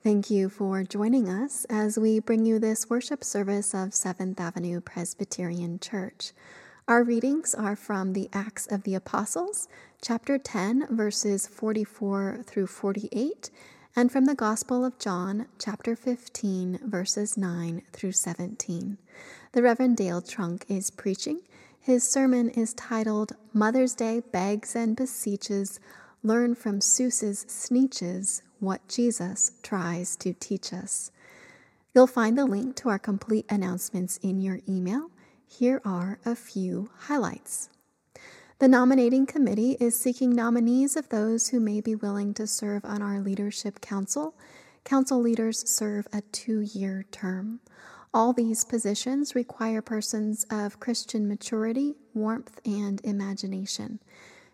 Thank you for joining us as we bring you this worship service of Seventh Avenue Presbyterian Church. Our readings are from the Acts of the Apostles, chapter 10, verses 44 through 48, and from the Gospel of John, chapter 15, verses 9 through 17. The Reverend Dale Trunk is preaching. His sermon is titled Mother's Day Begs and Beseeches Learn from Seuss's Sneetches what Jesus tries to teach us. You'll find the link to our complete announcements in your email. Here are a few highlights. The nominating committee is seeking nominees of those who may be willing to serve on our leadership council. Council leaders serve a two year term. All these positions require persons of Christian maturity, warmth, and imagination.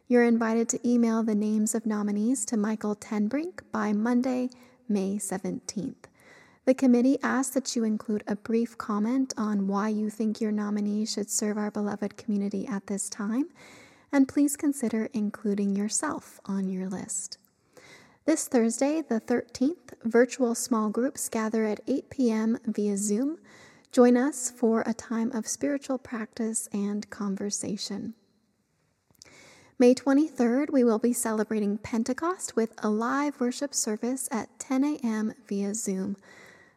You're invited to email the names of nominees to Michael Tenbrink by Monday, May 17th. The committee asks that you include a brief comment on why you think your nominee should serve our beloved community at this time, and please consider including yourself on your list. This Thursday, the 13th, virtual small groups gather at 8 p.m. via Zoom. Join us for a time of spiritual practice and conversation. May 23rd, we will be celebrating Pentecost with a live worship service at 10 a.m. via Zoom.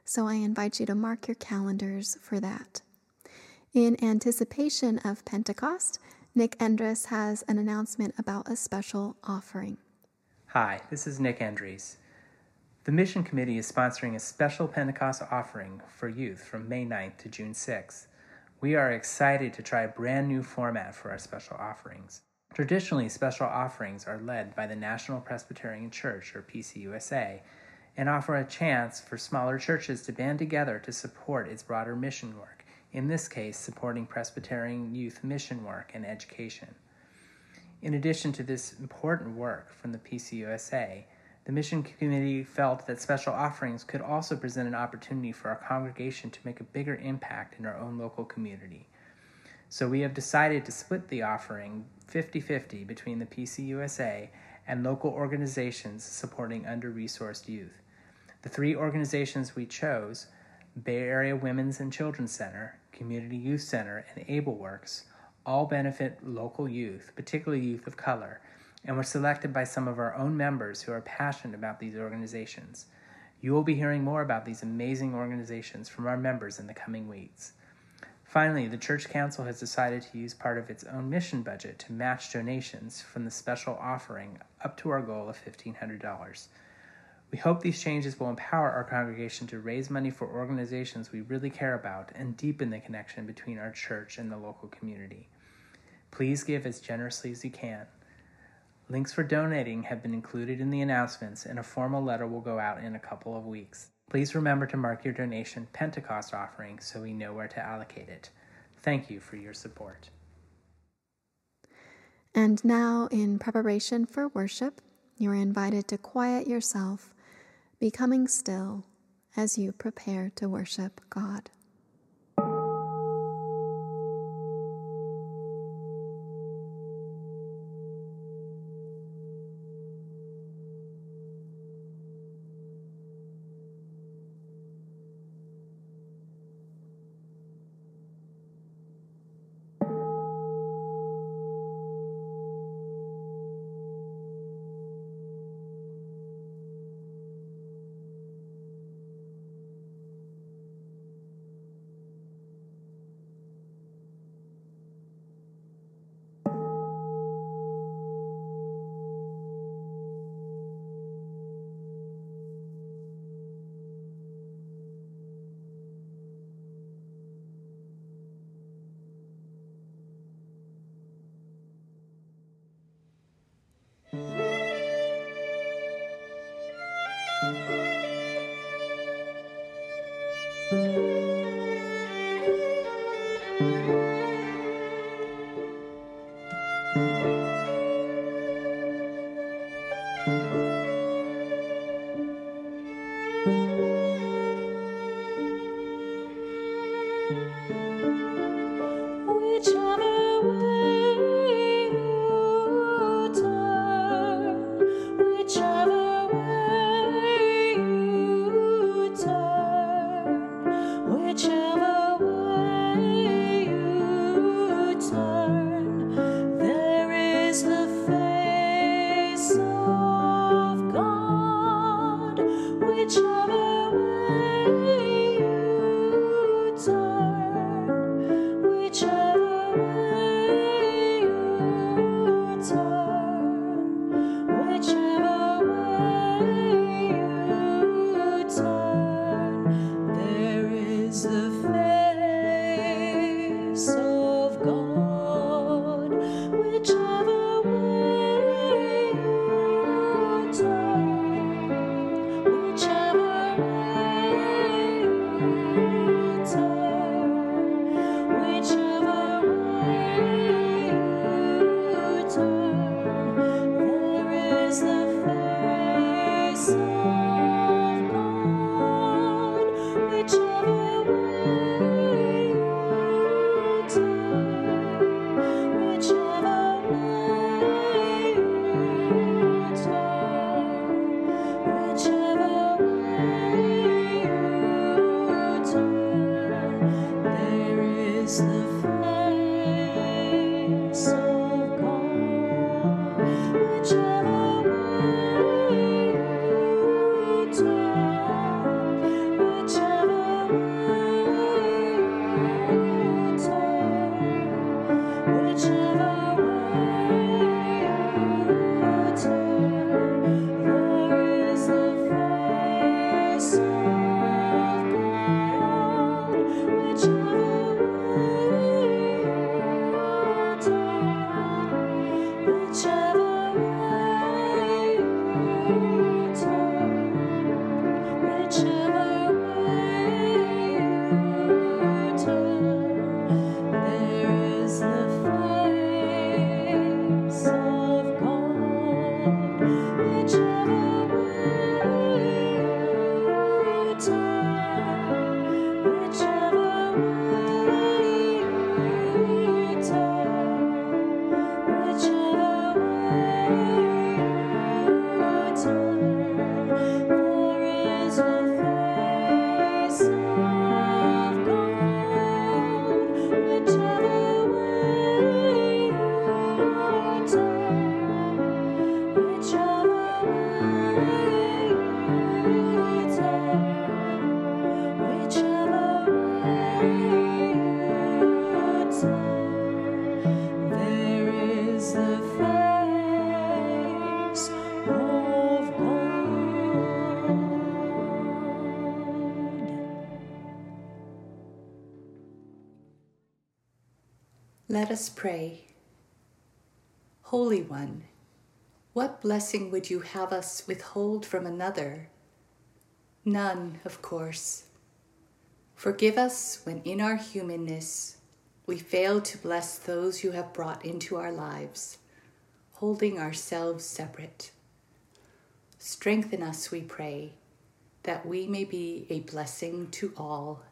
So I invite you to mark your calendars for that. In anticipation of Pentecost, Nick Endres has an announcement about a special offering. Hi, this is Nick Endres. The Mission Committee is sponsoring a special Pentecost offering for youth from May 9th to June 6th. We are excited to try a brand new format for our special offerings. Traditionally, special offerings are led by the National Presbyterian Church, or PCUSA, and offer a chance for smaller churches to band together to support its broader mission work, in this case, supporting Presbyterian youth mission work and education. In addition to this important work from the PCUSA, the Mission Committee felt that special offerings could also present an opportunity for our congregation to make a bigger impact in our own local community. So we have decided to split the offering 50 50 between the PCUSA and local organizations supporting under resourced youth. The three organizations we chose Bay Area Women's and Children's Center, Community Youth Center, and AbleWorks all benefit local youth, particularly youth of color, and were selected by some of our own members who are passionate about these organizations. You will be hearing more about these amazing organizations from our members in the coming weeks. Finally, the Church Council has decided to use part of its own mission budget to match donations from the special offering up to our goal of $1,500. We hope these changes will empower our congregation to raise money for organizations we really care about and deepen the connection between our church and the local community. Please give as generously as you can. Links for donating have been included in the announcements, and a formal letter will go out in a couple of weeks. Please remember to mark your donation Pentecost offering so we know where to allocate it. Thank you for your support. And now, in preparation for worship, you are invited to quiet yourself, becoming still as you prepare to worship God. Let us pray. Holy One, what blessing would you have us withhold from another? None, of course. Forgive us when in our humanness we fail to bless those you have brought into our lives, holding ourselves separate. Strengthen us, we pray, that we may be a blessing to all.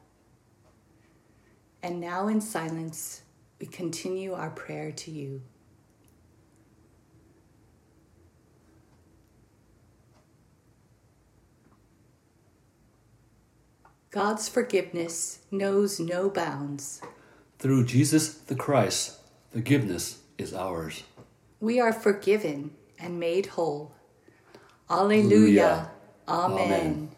And now, in silence, we continue our prayer to you. God's forgiveness knows no bounds. Through Jesus the Christ, forgiveness is ours. We are forgiven and made whole. Alleluia. Amen. Amen.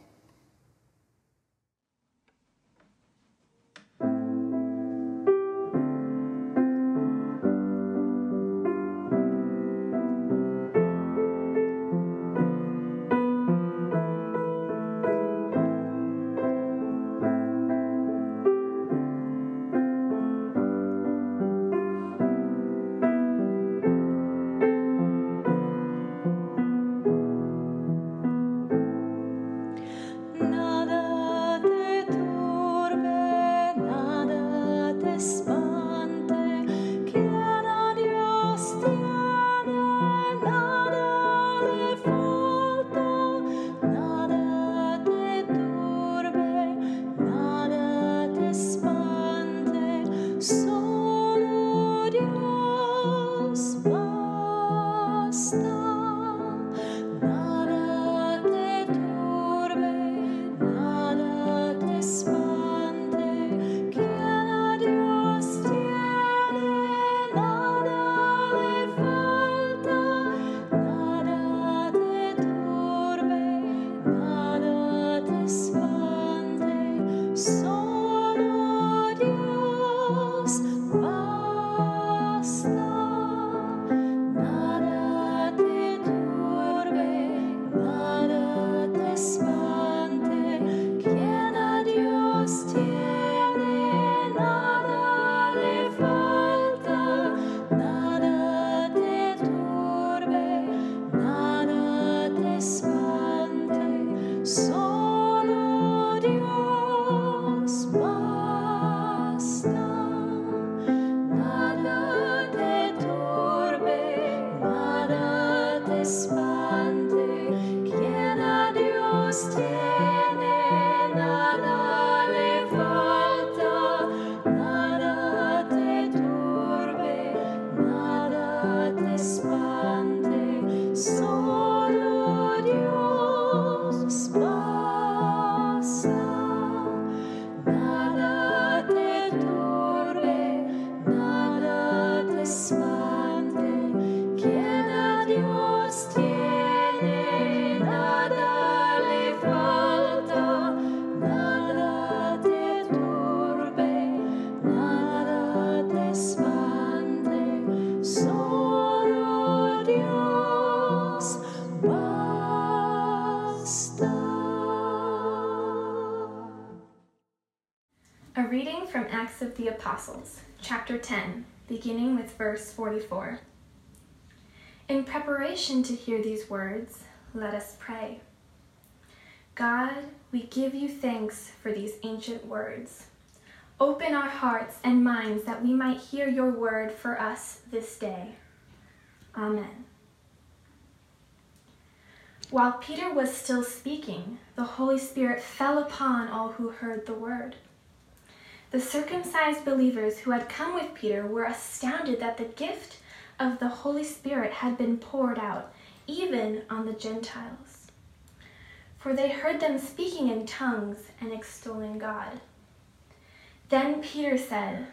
Apostles, chapter 10, beginning with verse 44. In preparation to hear these words, let us pray. God, we give you thanks for these ancient words. Open our hearts and minds that we might hear your word for us this day. Amen. While Peter was still speaking, the Holy Spirit fell upon all who heard the word. The circumcised believers who had come with Peter were astounded that the gift of the Holy Spirit had been poured out, even on the Gentiles. For they heard them speaking in tongues and extolling God. Then Peter said,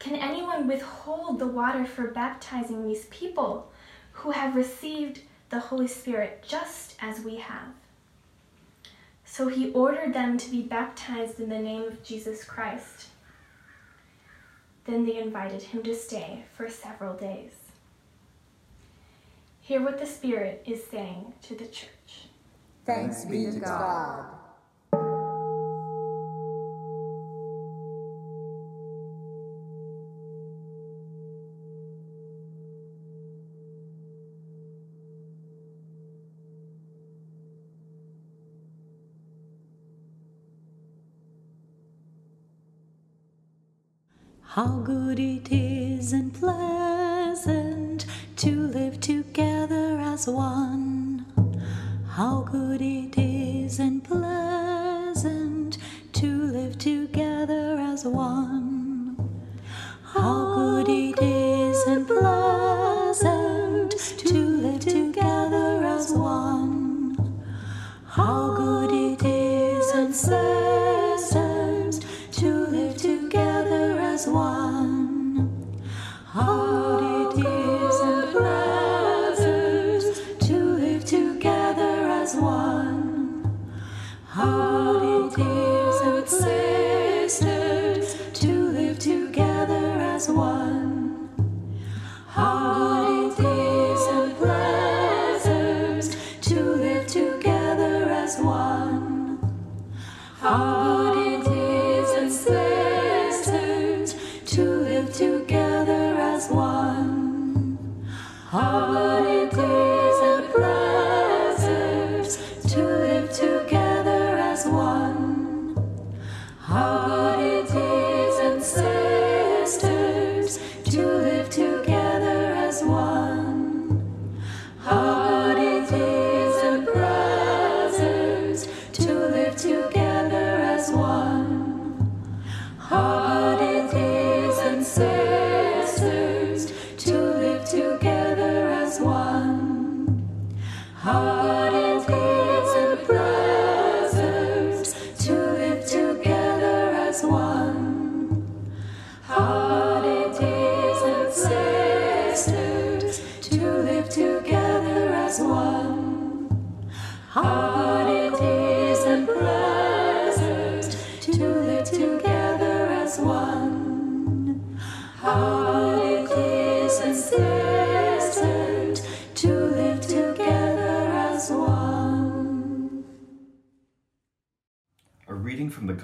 Can anyone withhold the water for baptizing these people who have received the Holy Spirit just as we have? So he ordered them to be baptized in the name of Jesus Christ. Then they invited him to stay for several days. Hear what the Spirit is saying to the church. Thanks be to God. How good it is and pleasant to live together as one. How good it is and pleasant to live together as one. How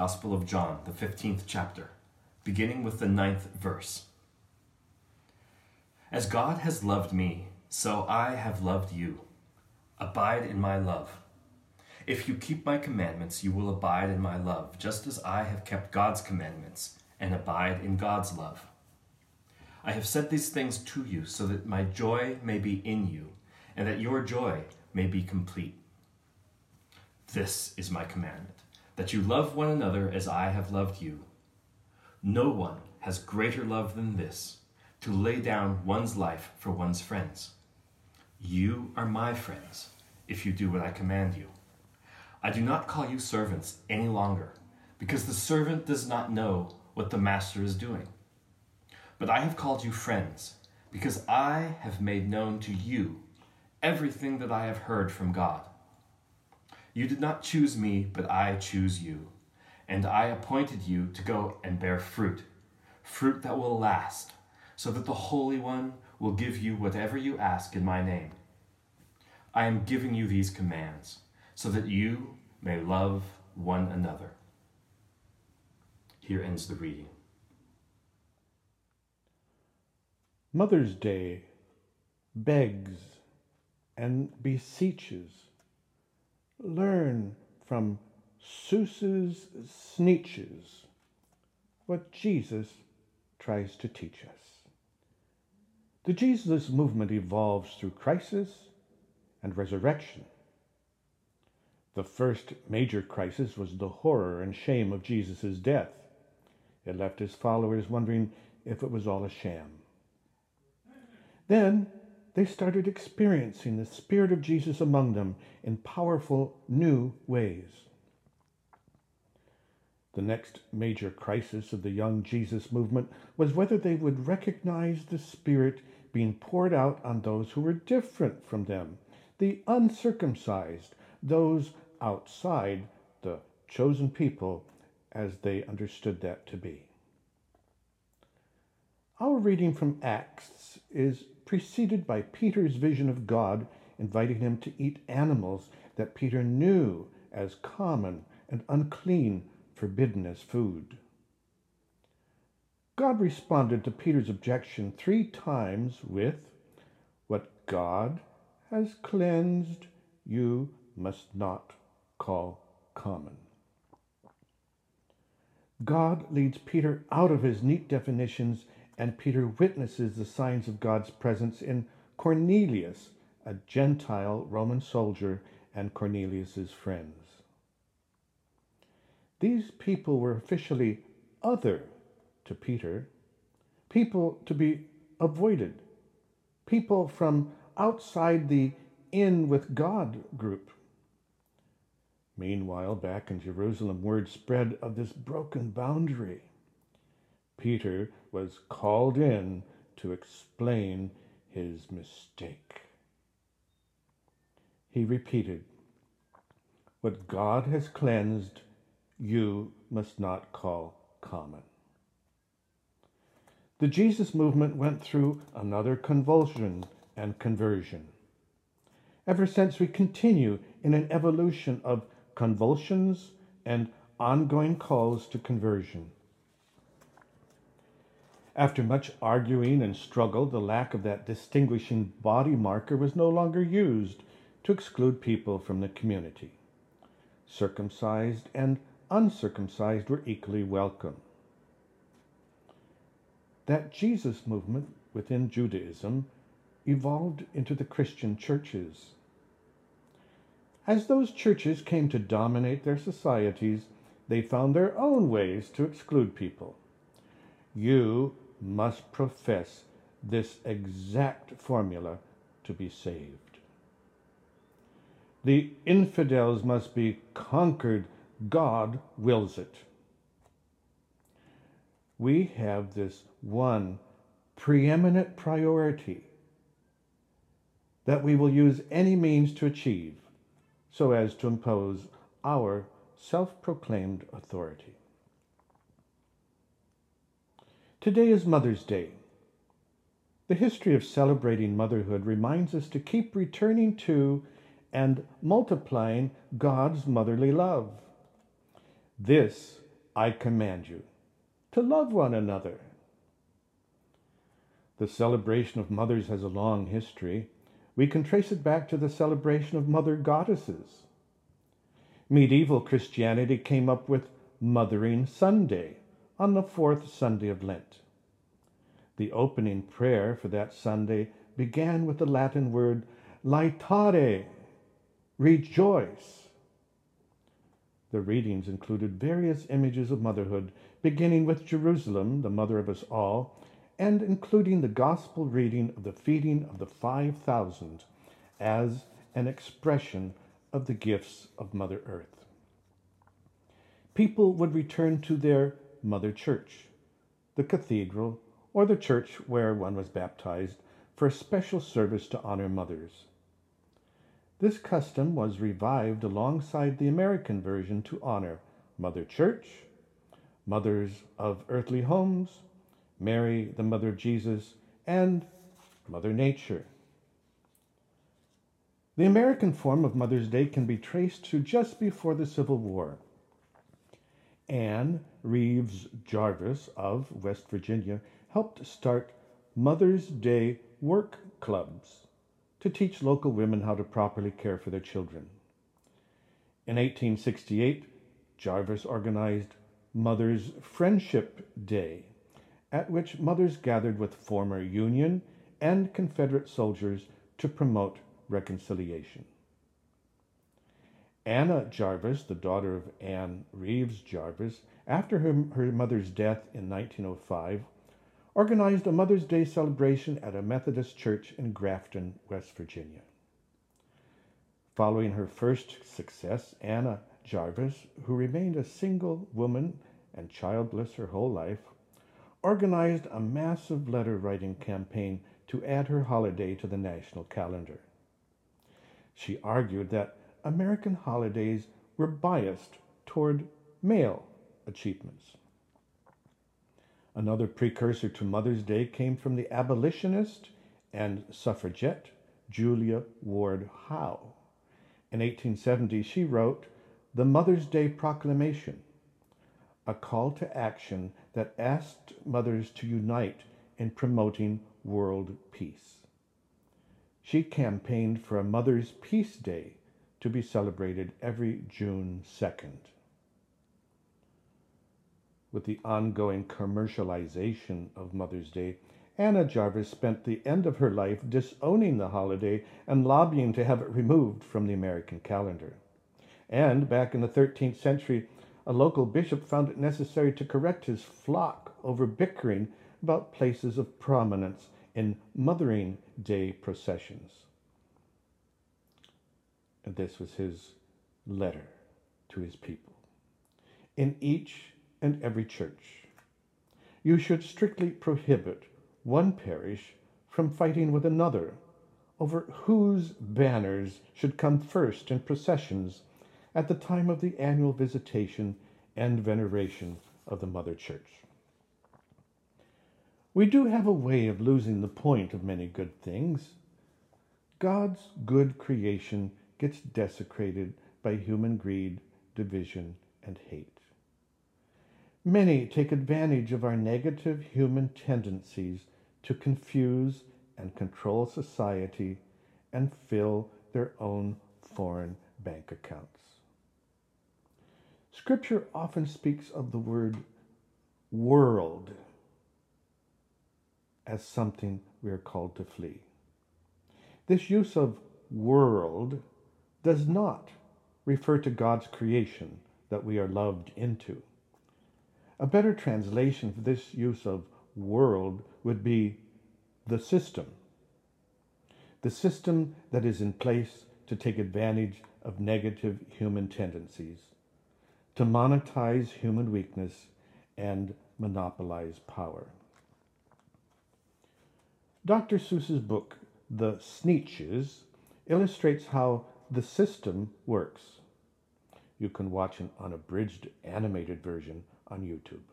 Gospel of John, the 15th chapter, beginning with the ninth verse. As God has loved me, so I have loved you. Abide in my love. If you keep my commandments, you will abide in my love, just as I have kept God's commandments and abide in God's love. I have said these things to you so that my joy may be in you, and that your joy may be complete. This is my commandment that you love one another as I have loved you. No one has greater love than this to lay down one's life for one's friends. You are my friends if you do what I command you. I do not call you servants any longer, because the servant does not know what the master is doing. But I have called you friends, because I have made known to you everything that I have heard from God. You did not choose me, but I choose you, and I appointed you to go and bear fruit, fruit that will last, so that the Holy One will give you whatever you ask in my name. I am giving you these commands, so that you may love one another. Here ends the reading. Mother's Day begs and beseeches. Learn from Seuss's Sneetches what Jesus tries to teach us. The Jesus movement evolves through crisis and resurrection. The first major crisis was the horror and shame of Jesus' death. It left his followers wondering if it was all a sham. Then they started experiencing the Spirit of Jesus among them in powerful new ways. The next major crisis of the young Jesus movement was whether they would recognize the Spirit being poured out on those who were different from them, the uncircumcised, those outside the chosen people as they understood that to be. Our reading from Acts is preceded by Peter's vision of God inviting him to eat animals that Peter knew as common and unclean, forbidden as food. God responded to Peter's objection three times with, What God has cleansed, you must not call common. God leads Peter out of his neat definitions, and Peter witnesses the signs of God's presence in Cornelius, a Gentile Roman soldier and Cornelius's friends. These people were officially other to Peter, people to be avoided, people from outside the in with God group. Meanwhile, back in Jerusalem, word spread of this broken boundary. Peter was called in to explain his mistake. He repeated, What God has cleansed, you must not call common. The Jesus movement went through another convulsion and conversion. Ever since, we continue in an evolution of convulsions and ongoing calls to conversion. After much arguing and struggle, the lack of that distinguishing body marker was no longer used to exclude people from the community. Circumcised and uncircumcised were equally welcome. That Jesus movement within Judaism evolved into the Christian churches. As those churches came to dominate their societies, they found their own ways to exclude people. You must profess this exact formula to be saved. The infidels must be conquered. God wills it. We have this one preeminent priority that we will use any means to achieve so as to impose our self proclaimed authority. Today is Mother's Day. The history of celebrating motherhood reminds us to keep returning to and multiplying God's motherly love. This I command you to love one another. The celebration of mothers has a long history. We can trace it back to the celebration of mother goddesses. Medieval Christianity came up with Mothering Sunday on the fourth Sunday of Lent. The opening prayer for that Sunday began with the Latin word laetare, rejoice. The readings included various images of motherhood, beginning with Jerusalem, the mother of us all, and including the gospel reading of the feeding of the 5,000 as an expression of the gifts of Mother Earth. People would return to their mother church, the cathedral, or the church where one was baptized for a special service to honor mothers. This custom was revived alongside the American version to honor Mother Church, mothers of earthly homes, Mary, the mother of Jesus, and Mother Nature. The American form of Mother's Day can be traced to just before the Civil War. Anne Reeves Jarvis of West Virginia helped start Mother's Day work clubs to teach local women how to properly care for their children. In 1868, Jarvis organized Mother's Friendship Day at which mothers gathered with former Union and Confederate soldiers to promote reconciliation. Anna Jarvis, the daughter of Anne Reeves Jarvis, after her, her mother's death in 1905, organized a Mother's Day celebration at a Methodist church in Grafton, West Virginia. Following her first success, Anna Jarvis, who remained a single woman and childless her whole life, organized a massive letter writing campaign to add her holiday to the national calendar. She argued that American holidays were biased toward male achievements. Another precursor to Mother's Day came from the abolitionist and suffragette Julia Ward Howe. In 1870, she wrote the Mother's Day Proclamation, a call to action that asked mothers to unite in promoting world peace. She campaigned for a Mother's Peace Day to be celebrated every June 2nd. With the ongoing commercialization of Mother's Day, Anna Jarvis spent the end of her life disowning the holiday and lobbying to have it removed from the American calendar. And back in the 13th century, a local bishop found it necessary to correct his flock over bickering about places of prominence in Mothering Day processions. And this was his letter to his people. In each and every church, you should strictly prohibit one parish from fighting with another over whose banners should come first in processions at the time of the annual visitation and veneration of the Mother Church. We do have a way of losing the point of many good things. God's good creation gets desecrated by human greed, division, and hate. Many take advantage of our negative human tendencies to confuse and control society and fill their own foreign bank accounts. Scripture often speaks of the word world as something we are called to flee. This use of world does not refer to God's creation that we are loved into. A better translation for this use of world would be the system. The system that is in place to take advantage of negative human tendencies, to monetize human weakness, and monopolize power. Dr. Seuss's book, The Sneetches, illustrates how the system works. You can watch an unabridged animated version on YouTube.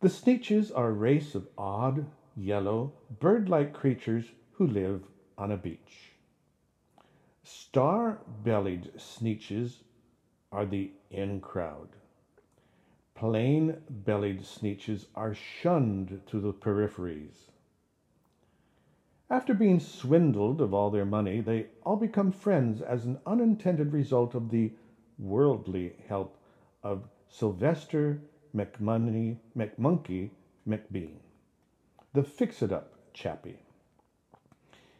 The Sneetches are a race of odd, yellow, bird like creatures who live on a beach. Star bellied Sneetches are the in crowd. Plain bellied Sneetches are shunned to the peripheries. After being swindled of all their money, they all become friends as an unintended result of the worldly help of Sylvester McMoney, McMonkey McBean, the fix it up chappie.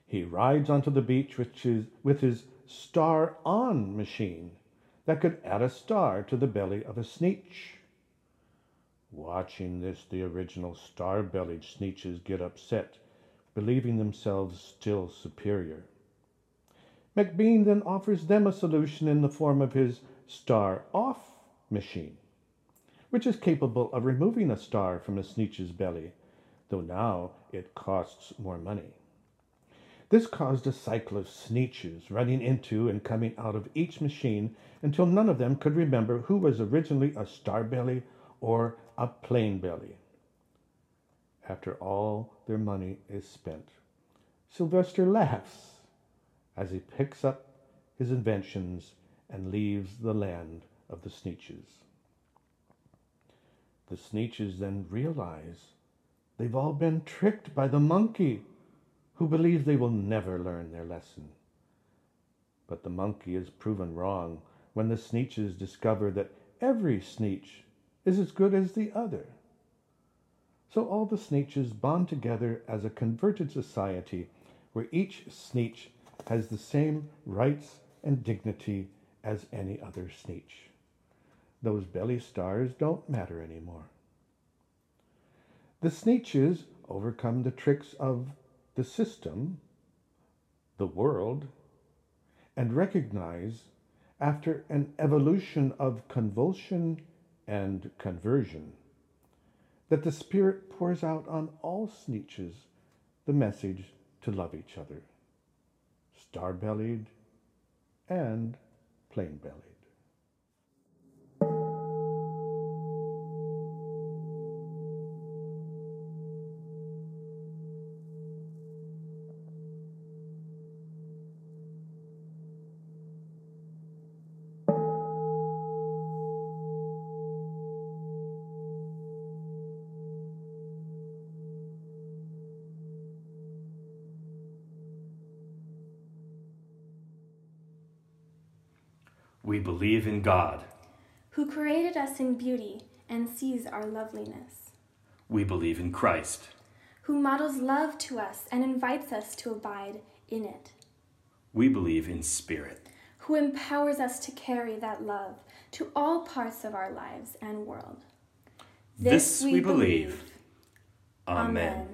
He rides onto the beach with his, with his star on machine that could add a star to the belly of a sneetch. Watching this, the original star bellied sneetches get upset, believing themselves still superior. McBean then offers them a solution in the form of his star off machine, which is capable of removing a star from a sneetch's belly, though now it costs more money. This caused a cycle of sneetches running into and coming out of each machine until none of them could remember who was originally a star belly or a plain belly. After all their money is spent, Sylvester laughs as he picks up his inventions and leaves the land of the Sneetches. The Sneetches then realize they've all been tricked by the monkey, who believes they will never learn their lesson. But the monkey is proven wrong when the Sneetches discover that every Sneetch is as good as the other. So all the Sneetches bond together as a converted society where each Sneetch has the same rights and dignity as any other Sneetch. Those belly stars don't matter anymore. The Sneetches overcome the tricks of the system, the world, and recognize, after an evolution of convulsion and conversion, that the Spirit pours out on all Sneetches the message to love each other, star bellied and plain bellied. We believe in God, who created us in beauty and sees our loveliness, We believe in Christ. who models love to us and invites us to abide in it, We believe in Spirit. who empowers us to carry that love to all parts of our lives and world. This we believe. Amen. Oh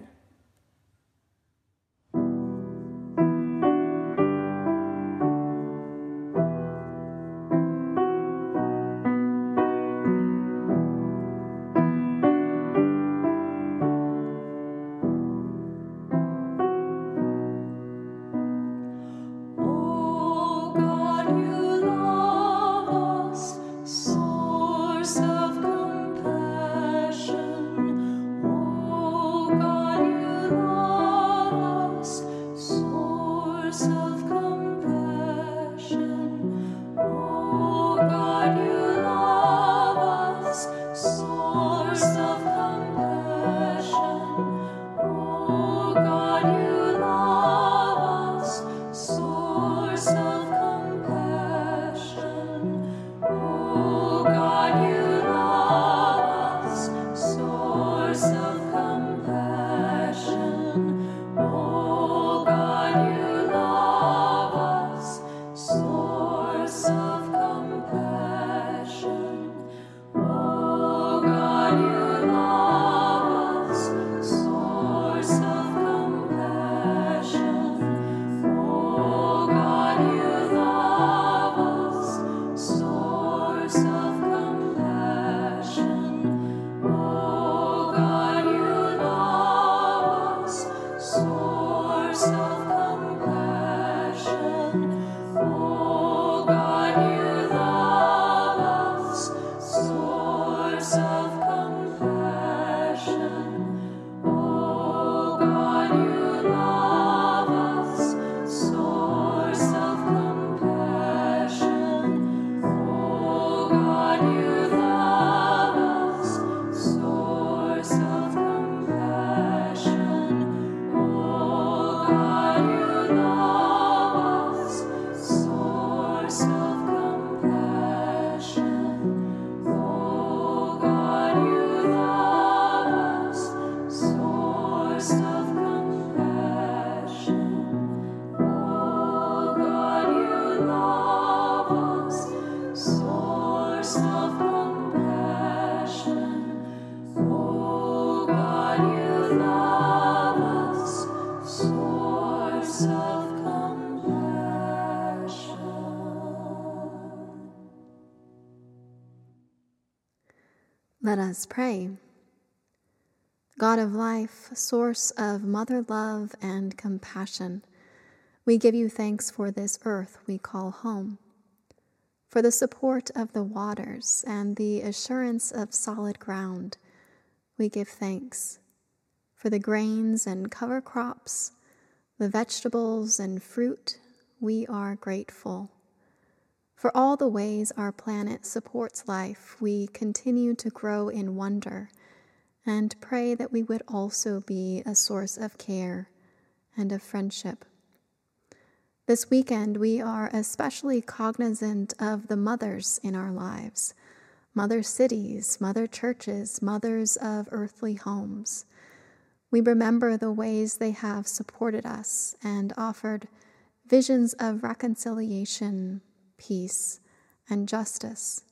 source of mother love and compassion, we give you thanks for this earth we call home, for the support of the waters and the assurance of solid ground. We give thanks for the grains and cover crops, the vegetables and fruit. We are grateful. For all the ways our planet supports life, we continue to grow in wonder and pray that we would also be a source of care and of friendship. This weekend, we are especially cognizant of the mothers in our lives mother cities, mother churches, mothers of earthly homes. We remember the ways they have supported us and offered visions of reconciliation, peace, and justice.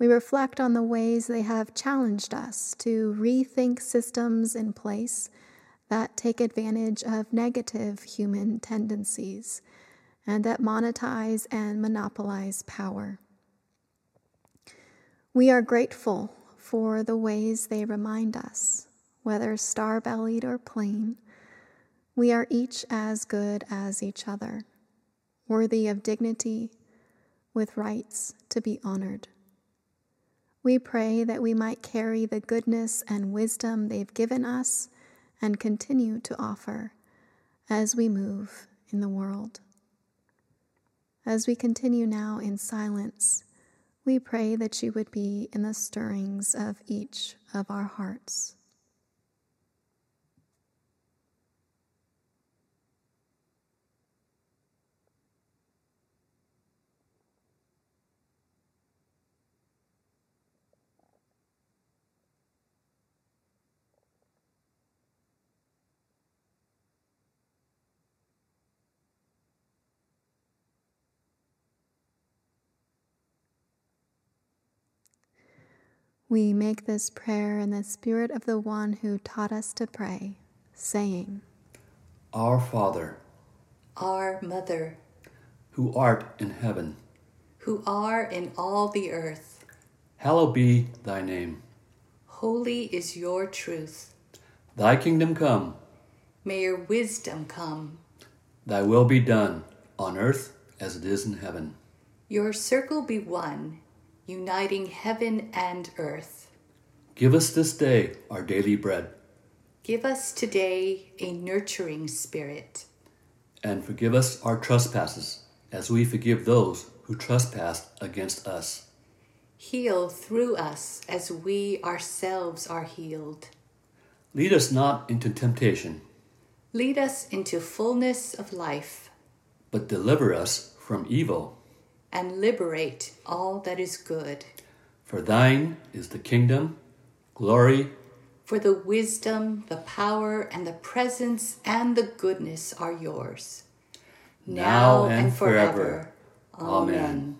We reflect on the ways they have challenged us to rethink systems in place that take advantage of negative human tendencies and that monetize and monopolize power. We are grateful for the ways they remind us, whether star bellied or plain, we are each as good as each other, worthy of dignity, with rights to be honored. We pray that we might carry the goodness and wisdom they've given us and continue to offer as we move in the world. As we continue now in silence, we pray that you would be in the stirrings of each of our hearts. We make this prayer in the spirit of the one who taught us to pray, saying, Our Father, Our Mother, who art in heaven, who are in all the earth, hallowed be thy name. holy is your truth. Thy kingdom come, May your wisdom come, thy will be done, on earth as it is in heaven. your circle be one, uniting heaven and earth. Give us this day our daily bread, Give us today a nurturing spirit. and forgive us our trespasses, as we forgive those who trespass against us. Heal through us as we ourselves are healed. Lead us not into temptation, Lead us into fullness of life but deliver us from evil. And liberate all that is good. For thine is the kingdom, glory, For the wisdom, the power, and the presence and the goodness are yours. Now and forever. Amen. Let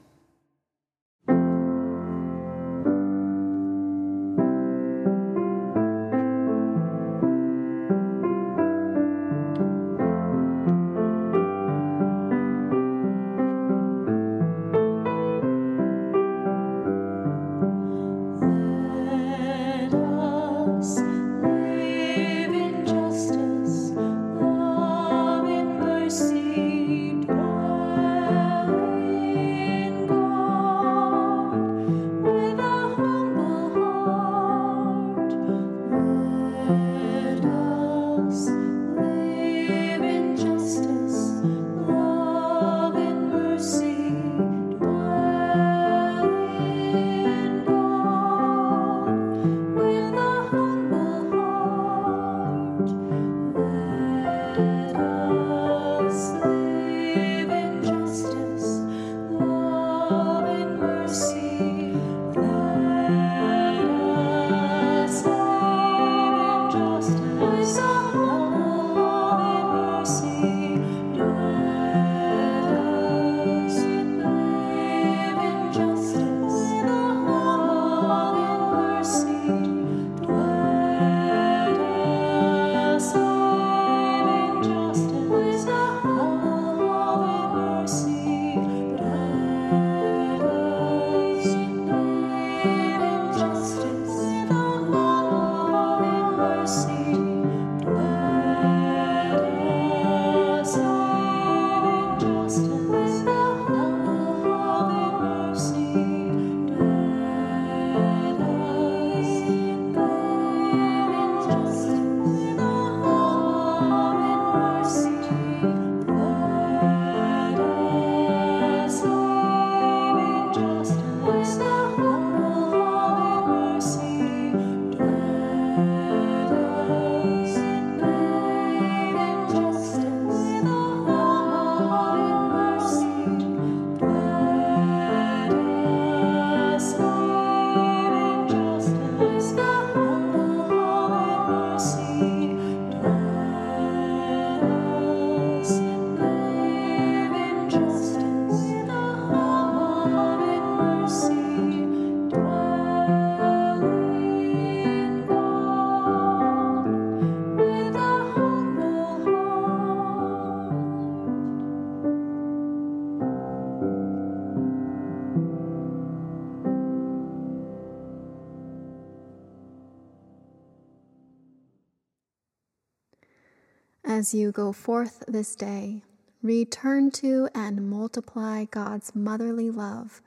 As you go forth this day, return to and multiply God's motherly love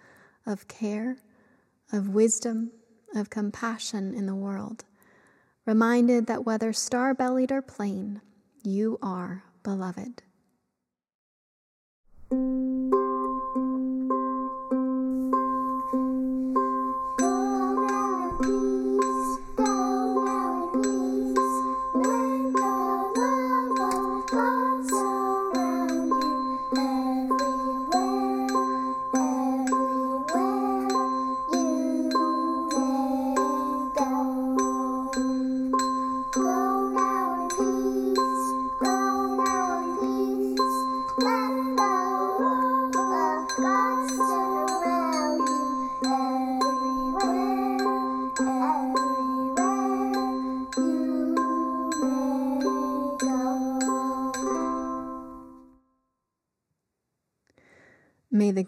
of care, of wisdom, of compassion in the world, reminded that whether star bellied or plain, you are beloved.